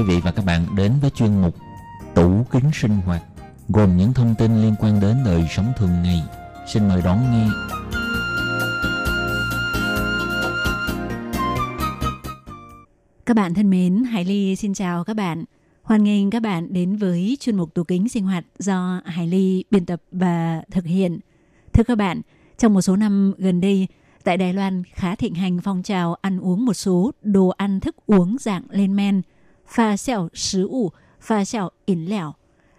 Quý vị và các bạn đến với chuyên mục Tủ kính sinh hoạt gồm những thông tin liên quan đến đời sống thường ngày. Xin mời đón nghe. Các bạn thân mến, Hải Ly xin chào các bạn. Hoan nghênh các bạn đến với chuyên mục tủ kính sinh hoạt do Hải Ly biên tập và thực hiện. Thưa các bạn, trong một số năm gần đây, tại Đài Loan khá thịnh hành phong trào ăn uống một số đồ ăn thức uống dạng lên men, pha xẻo sứ pha xẻo ỉn.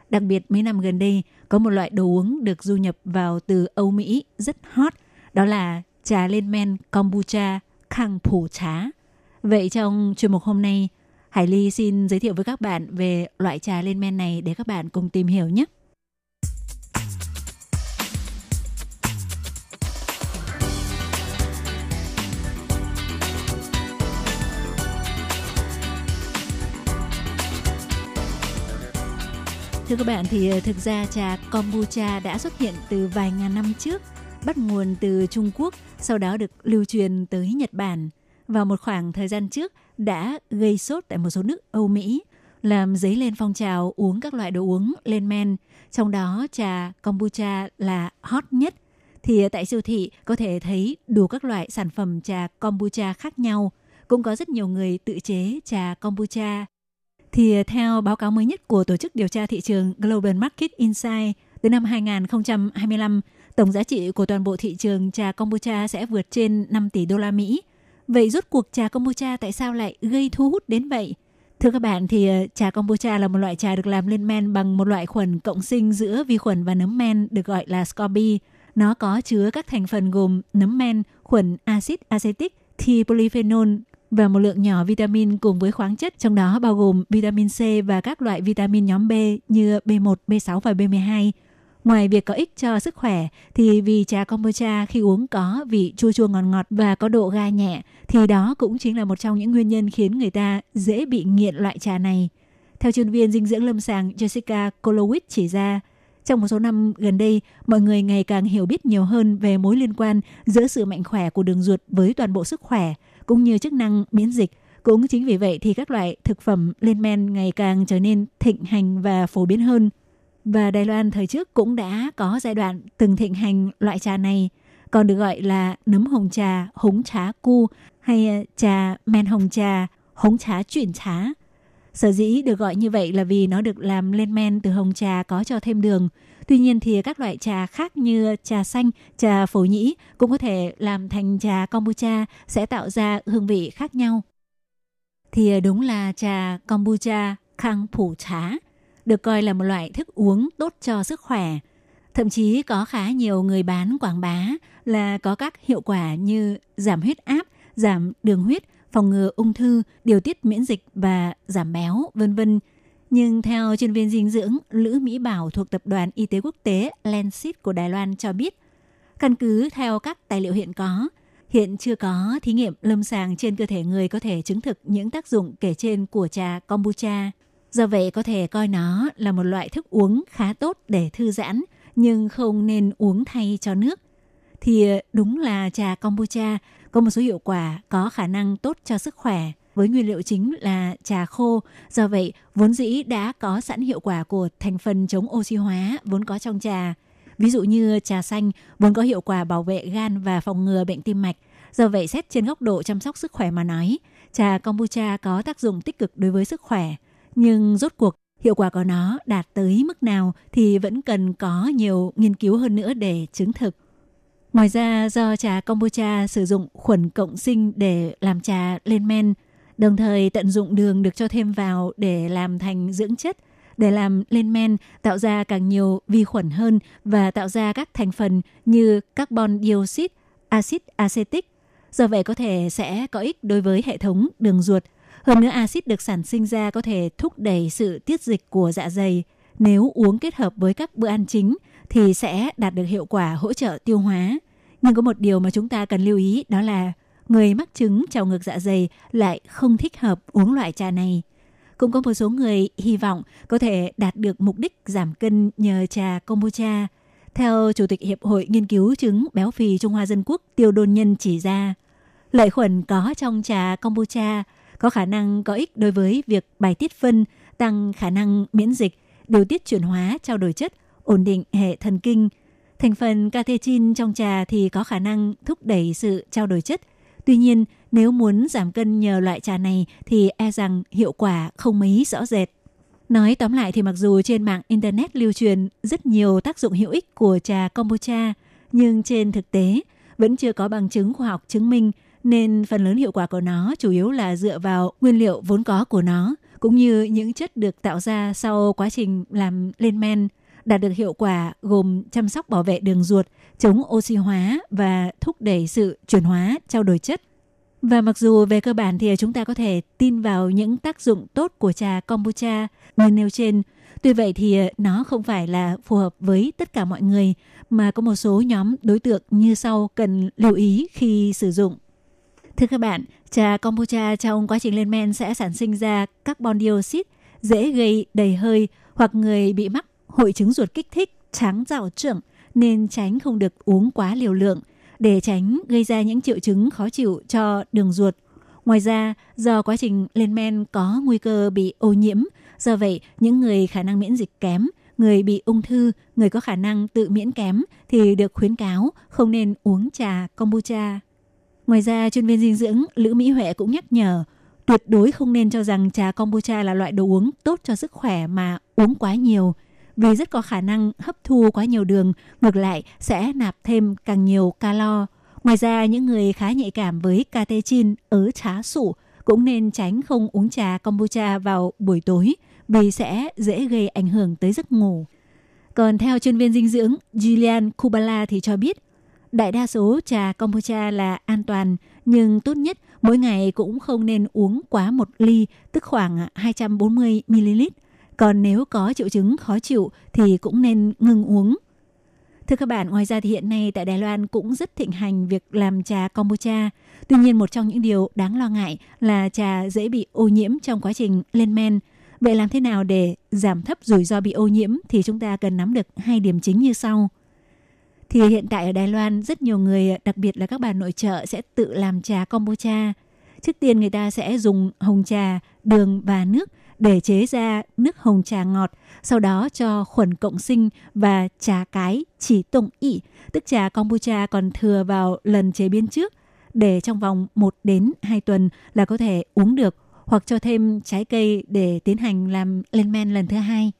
Đặc biệt mấy năm gần đây, có một loại đồ uống được du nhập vào từ Âu Mỹ rất hot, đó là trà lên men kombucha khang phủ trá. Vậy trong chuyên mục hôm nay, Hải Ly xin giới thiệu với các bạn về loại trà lên men này để các bạn cùng tìm hiểu nhé. Thưa các bạn thì ờ, thực ra trà kombucha đã xuất hiện từ vài ngàn năm trước, bắt nguồn từ Trung Quốc, sau đó được lưu truyền tới Nhật Bản. Vào một khoảng thời gian trước đã gây sốt tại một số nước Âu Mỹ, làm dấy lên phong trào uống các loại đồ uống lên men, trong đó trà kombucha là hot nhất. Thì ờ, tại siêu thị có thể thấy đủ các loại sản phẩm trà kombucha khác nhau. Cũng có rất nhiều người tự chế trà kombucha thì ờ, theo báo cáo mới nhất của Tổ chức Điều tra Thị trường Global Market Insight, từ năm 2025, tổng giá trị của toàn bộ thị trường trà kombucha sẽ vượt trên 5 tỷ đô la Mỹ. Vậy rốt cuộc trà kombucha tại sao lại gây thu hút đến vậy? Thưa các bạn thì ờ, trà kombucha là một loại trà được làm lên men bằng một loại khuẩn cộng sinh giữa vi khuẩn và nấm men được gọi là SCOBY. Nó có chứa các thành phần gồm nấm men, khuẩn axit acetic, thi polyphenol, và một lượng nhỏ vitamin cùng với khoáng chất trong đó bao gồm vitamin C và các loại vitamin nhóm B như B1, B6 và B12. Ngoài việc có ích cho sức khỏe thì vì trà kombucha khi uống có vị chua chua ngọt ngọt và có độ ga nhẹ thì đó cũng chính là một trong những nguyên nhân khiến người ta dễ bị nghiện loại trà này. Theo chuyên viên dinh dưỡng lâm sàng Jessica Kolowitz chỉ ra, trong một số năm gần đây, mọi người ngày càng hiểu biết nhiều hơn về mối liên quan giữa sự mạnh khỏe của đường ruột với toàn bộ sức khỏe – cũng như chức năng miễn dịch. Cũng chính vì vậy thì các loại thực phẩm lên men ngày càng trở nên thịnh hành và phổ biến hơn. Và Đài Loan thời trước cũng đã có giai đoạn từng thịnh hành loại trà này, còn được gọi là nấm hồng trà, hống trá cu hay ờ, trà men hồng trà, hống trá chuyển trá. Sở dĩ được gọi như vậy là vì nó được làm lên men từ hồng trà có cho thêm đường. Tuy nhiên thì các loại trà khác như trà xanh, trà phổ nhĩ cũng có thể làm thành trà kombucha sẽ tạo ra hương vị khác nhau. Thì à, đúng là trà kombucha khang phủ trá được coi là một loại thức uống tốt cho sức khỏe. Thậm chí có khá nhiều người bán quảng bá là có các hiệu quả như giảm huyết áp, giảm đường huyết, phòng ngừa ung thư, điều tiết miễn dịch và giảm béo, vân vân. Nhưng theo chuyên viên dinh dưỡng Lữ Mỹ Bảo thuộc Tập đoàn Y tế Quốc tế Lancet của Đài Loan cho biết, căn cứ theo các tài liệu hiện có, hiện chưa có thí nghiệm lâm sàng trên cơ thể người có thể chứng thực những tác dụng kể trên của trà kombucha. Do vậy có thể coi nó là một loại thức uống khá tốt để thư giãn, nhưng không nên uống thay cho nước. Thì đúng là trà kombucha có một số hiệu quả có khả năng tốt cho sức khỏe với nguyên liệu chính là trà khô. Do vậy, vốn dĩ đã có sẵn hiệu quả của thành phần chống oxy hóa vốn có trong trà. Ví dụ như trà xanh vốn có hiệu quả bảo vệ gan và phòng ngừa bệnh tim mạch. Do vậy, xét trên góc độ chăm sóc sức khỏe mà nói, trà kombucha có tác dụng tích cực đối với sức khỏe. Nhưng rốt cuộc, hiệu quả của nó đạt tới mức nào thì vẫn cần có nhiều nghiên cứu hơn nữa để chứng thực. Ngoài ra, do trà kombucha sử dụng khuẩn cộng sinh để làm trà lên men, đồng thời tận dụng đường được cho thêm vào để làm thành dưỡng chất, để làm lên men tạo ra càng nhiều vi khuẩn hơn và tạo ra các thành phần như carbon dioxide, axit acetic. Do vậy có thể sẽ có ích đối với hệ thống đường ruột. Hơn nữa axit được sản sinh ra có thể thúc đẩy sự tiết dịch của dạ dày. Nếu uống kết hợp với các bữa ăn chính thì sẽ đạt được hiệu quả hỗ trợ tiêu hóa. Nhưng có một điều mà chúng ta cần lưu ý đó là người mắc chứng trào ngược dạ dày lại không thích hợp uống loại trà này. Cũng có một số người hy vọng có thể đạt được mục đích giảm cân nhờ trà kombucha. Theo Chủ tịch Hiệp hội Nghiên cứu chứng béo phì Trung Hoa Dân Quốc Tiêu Đôn Nhân chỉ ra, lợi khuẩn có trong trà kombucha có khả năng có ích đối với việc bài tiết phân, tăng khả năng miễn dịch, điều tiết chuyển hóa, trao đổi chất, ổn định hệ thần kinh. Thành phần catechin trong trà thì có khả năng thúc đẩy sự trao đổi chất, Tuy nhiên, nếu muốn giảm cân nhờ loại trà này thì e rằng hiệu quả không mấy rõ rệt. Nói tóm lại thì mặc dù trên mạng Internet lưu truyền rất nhiều tác dụng hữu ích của trà kombucha, nhưng trên thực tế vẫn chưa có bằng chứng khoa học chứng minh nên phần lớn hiệu quả của nó chủ yếu là dựa vào nguyên liệu vốn có của nó cũng như những chất được tạo ra sau quá trình làm lên men đạt được hiệu quả gồm chăm sóc bảo vệ đường ruột, chống oxy hóa và thúc đẩy sự chuyển hóa, trao đổi chất. Và mặc dù về cơ bản thì chúng ta có thể tin vào những tác dụng tốt của trà kombucha như nêu trên, tuy vậy thì nó không phải là phù hợp với tất cả mọi người mà có một số nhóm đối tượng như sau cần lưu ý khi sử dụng. Thưa các bạn, trà kombucha trong quá trình lên men sẽ sản sinh ra carbon dioxide dễ gây đầy hơi hoặc người bị mắc hội chứng ruột kích thích, tráng rào trưởng nên tránh không được uống quá liều lượng để tránh gây ra những triệu chứng khó chịu cho đường ruột. Ngoài ra, do quá trình lên men có nguy cơ bị ô nhiễm, do vậy những người khả năng miễn dịch kém, người bị ung thư, người có khả năng tự miễn kém thì được khuyến cáo không nên uống trà kombucha. Ngoài ra, chuyên viên dinh dưỡng Lữ Mỹ Huệ cũng nhắc nhở tuyệt đối không nên cho rằng trà kombucha là loại đồ uống tốt cho sức khỏe mà uống quá nhiều – vì rất có khả năng hấp thu quá nhiều đường, ngược lại sẽ nạp thêm càng nhiều calo. Ngoài ra, những người khá nhạy cảm với catechin ở trá sủ cũng nên tránh không uống trà kombucha vào buổi tối vì sẽ dễ gây ảnh hưởng tới giấc ngủ. Còn theo chuyên viên dinh dưỡng Julian Kubala thì cho biết, đại đa số trà kombucha là an toàn, nhưng tốt nhất mỗi ngày cũng không nên uống quá một ly, tức khoảng 240 ml còn nếu có triệu chứng khó chịu thì cũng nên ngừng uống. Thưa các bạn, ngoài ra thì hiện nay tại Đài Loan cũng rất thịnh hành việc làm trà kombucha. Tuy nhiên một trong những điều đáng lo ngại là trà dễ bị ô nhiễm trong quá trình lên men. Vậy làm thế nào để giảm thấp rủi ro bị ô nhiễm thì chúng ta cần nắm được hai điểm chính như sau. Thì hiện tại ở Đài Loan rất nhiều người, đặc biệt là các bà nội trợ sẽ tự làm trà kombucha. Trước tiên người ta sẽ dùng hồng trà, đường và nước để chế ra nước hồng trà ngọt, sau đó cho khuẩn cộng sinh và trà cái chỉ tụng ị, tức trà kombucha còn thừa vào lần chế biến trước, để trong vòng 1 đến 2 tuần là có thể uống được hoặc cho thêm trái cây để tiến hành làm lên men lần thứ hai.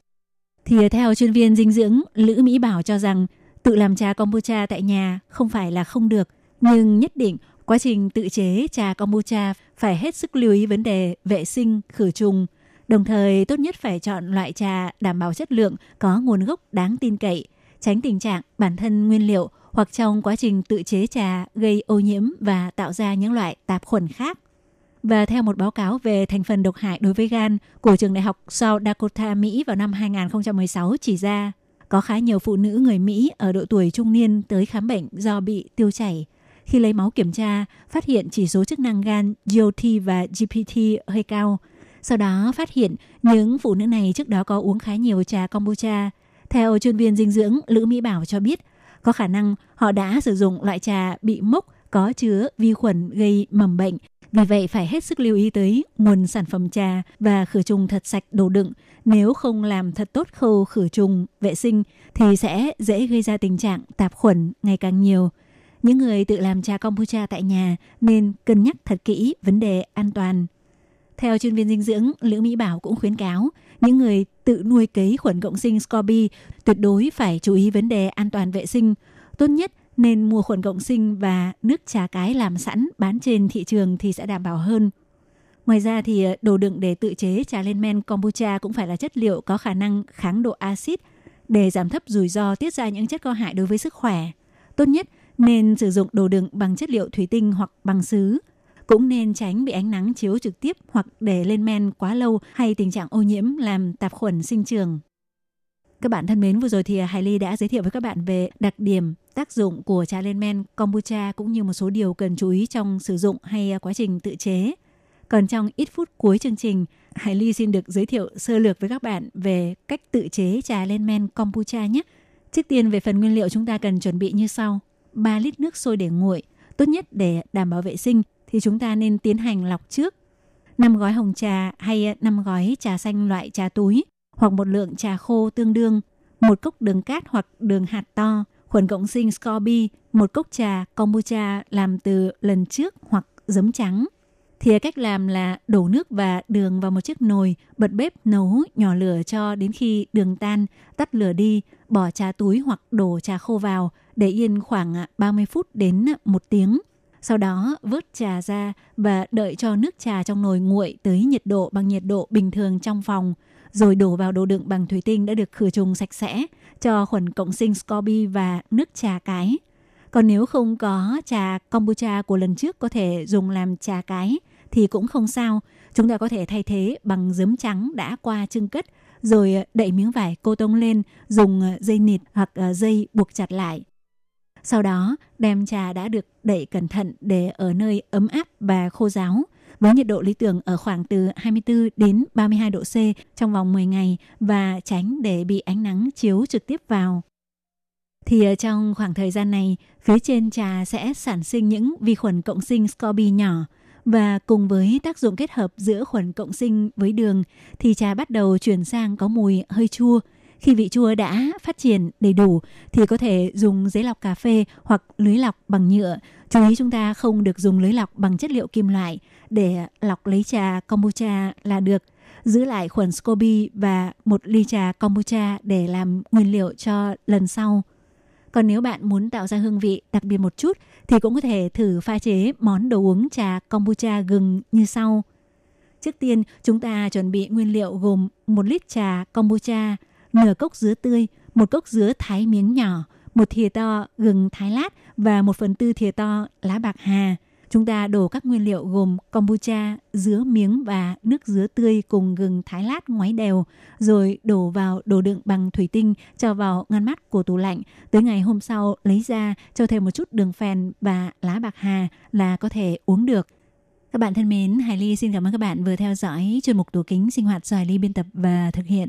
Thì theo chuyên viên dinh dưỡng Lữ Mỹ Bảo cho rằng tự làm trà kombucha tại nhà không phải là không được, nhưng nhất định quá trình tự chế trà kombucha phải hết sức lưu ý vấn đề vệ sinh, khử trùng, Đồng thời tốt nhất phải chọn loại trà đảm bảo chất lượng, có nguồn gốc đáng tin cậy, tránh tình trạng bản thân nguyên liệu hoặc trong quá trình tự chế trà gây ô nhiễm và tạo ra những loại tạp khuẩn khác. Và theo một báo cáo về thành phần độc hại đối với gan của trường đại học South Dakota, Mỹ vào năm 2016 chỉ ra, có khá nhiều phụ nữ người Mỹ ở độ tuổi trung niên tới khám bệnh do bị tiêu chảy. Khi lấy máu kiểm tra, phát hiện chỉ số chức năng gan GOT và GPT hơi cao – sau đó phát hiện những phụ nữ này trước đó có uống khá nhiều trà kombucha. Theo chuyên viên dinh dưỡng Lữ Mỹ Bảo cho biết, có khả năng họ đã sử dụng loại trà bị mốc có chứa vi khuẩn gây mầm bệnh. Vì vậy phải hết sức lưu ý tới nguồn sản phẩm trà và khử trùng thật sạch đồ đựng. Nếu không làm thật tốt khâu khử trùng, vệ sinh thì sẽ dễ gây ra tình trạng tạp khuẩn ngày càng nhiều. Những người tự làm trà kombucha tại nhà nên cân nhắc thật kỹ vấn đề an toàn theo chuyên viên dinh dưỡng, Lữ Mỹ Bảo cũng khuyến cáo những người tự nuôi cấy khuẩn cộng sinh SCOBY tuyệt đối phải chú ý vấn đề an toàn vệ sinh. Tốt nhất nên mua khuẩn cộng sinh và nước trà cái làm sẵn bán trên thị trường thì sẽ đảm bảo hơn. Ngoài ra thì ờ, đồ đựng để tự chế trà lên men kombucha cũng phải là chất liệu có khả năng kháng độ axit để giảm thấp rủi ro tiết ra những chất có hại đối với sức khỏe. Tốt nhất nên sử dụng đồ đựng bằng chất liệu thủy tinh hoặc bằng sứ. Cũng nên tránh bị ánh nắng chiếu trực tiếp hoặc để lên men quá lâu hay tình trạng ô nhiễm làm tạp khuẩn sinh trường. Các bạn thân mến, vừa rồi thì Hải Ly đã giới thiệu với các bạn về đặc điểm, tác dụng của trà lên men kombucha cũng như một số điều cần chú ý trong sử dụng hay quá trình tự chế. Còn trong ít phút cuối chương trình, Hải Ly xin được giới thiệu sơ lược với các bạn về cách tự chế trà lên men kombucha nhé. Trước tiên về phần nguyên liệu chúng ta cần chuẩn bị như sau. 3 lít nước sôi để nguội. Tốt nhất để đảm bảo vệ sinh thì chúng ta nên tiến hành lọc trước. 5 gói hồng trà hay 5 gói trà xanh loại trà túi hoặc một lượng trà khô tương đương, một cốc đường cát hoặc đường hạt to, khuẩn cộng sinh Scorby, một cốc trà kombucha làm từ lần trước hoặc giấm trắng. Thì cách làm là đổ nước và đường vào một chiếc nồi, bật bếp nấu nhỏ lửa cho đến khi đường tan, tắt lửa đi, bỏ trà túi hoặc đổ trà khô vào, để yên khoảng 30 phút đến 1 tiếng. Sau đó vớt trà ra và đợi cho nước trà trong nồi nguội tới nhiệt độ bằng nhiệt độ bình thường trong phòng, rồi đổ vào đồ đựng bằng thủy tinh đã được khử trùng sạch sẽ, cho khuẩn cộng sinh scoby và nước trà cái. Còn nếu không có trà kombucha của lần trước có thể dùng làm trà cái thì cũng không sao. Chúng ta có thể thay thế bằng giấm trắng đã qua trưng cất rồi đậy miếng vải cô tông lên, dùng dây nịt hoặc ờ, dây buộc chặt lại. Sau đó, đem trà đã được đậy cẩn thận để ở nơi ấm áp và khô ráo với nhiệt độ lý tưởng ở khoảng từ 24 đến 32 độ C trong vòng 10 ngày và tránh để bị ánh nắng chiếu trực tiếp vào. Thì trong khoảng thời gian này, phía trên trà sẽ sản sinh những vi khuẩn cộng sinh SCOBY nhỏ và cùng với tác dụng kết hợp giữa khuẩn cộng sinh với đường thì trà bắt đầu chuyển sang có mùi hơi chua. Khi vị chua đã phát triển đầy đủ thì có thể dùng giấy lọc cà phê hoặc lưới lọc bằng nhựa. Chú ý chúng ta không được dùng lưới lọc bằng chất liệu kim loại để lọc lấy trà kombucha là được. Giữ lại khuẩn SCOBY và một ly trà kombucha để làm nguyên liệu cho lần sau. Còn nếu bạn muốn tạo ra hương vị đặc biệt một chút thì cũng có thể thử pha chế món đồ uống trà kombucha gừng như sau. Trước tiên, chúng ta chuẩn bị nguyên liệu gồm 1 lít trà kombucha, nửa cốc dứa tươi, một cốc dứa thái miếng nhỏ, một thìa to gừng thái lát và một phần tư thìa to lá bạc hà. Chúng ta đổ các nguyên liệu gồm kombucha, dứa miếng và nước dứa tươi cùng gừng thái lát ngoáy đều, rồi đổ vào đồ đựng bằng thủy tinh cho vào ngăn mát của tủ lạnh. Tới ngày hôm sau lấy ra, cho thêm một chút đường phèn và lá bạc hà là có thể uống được. Các bạn thân mến, Hải Ly xin cảm ơn các bạn vừa theo dõi chuyên mục tủ kính sinh hoạt do Hải Ly biên tập và thực hiện.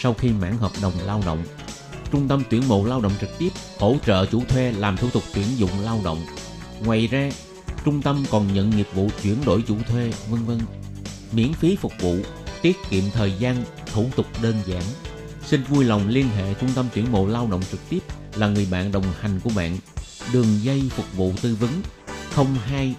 sau khi mãn hợp đồng lao động. Trung tâm tuyển mộ lao động trực tiếp hỗ trợ chủ thuê làm thủ tục tuyển dụng lao động. Ngoài ra, trung tâm còn nhận nghiệp vụ chuyển đổi chủ thuê, vân vân. Miễn phí phục vụ, tiết kiệm thời gian, thủ tục đơn giản. Xin vui lòng liên hệ trung tâm tuyển mộ lao động trực tiếp là người bạn đồng hành của bạn. Đường dây phục vụ tư vấn 02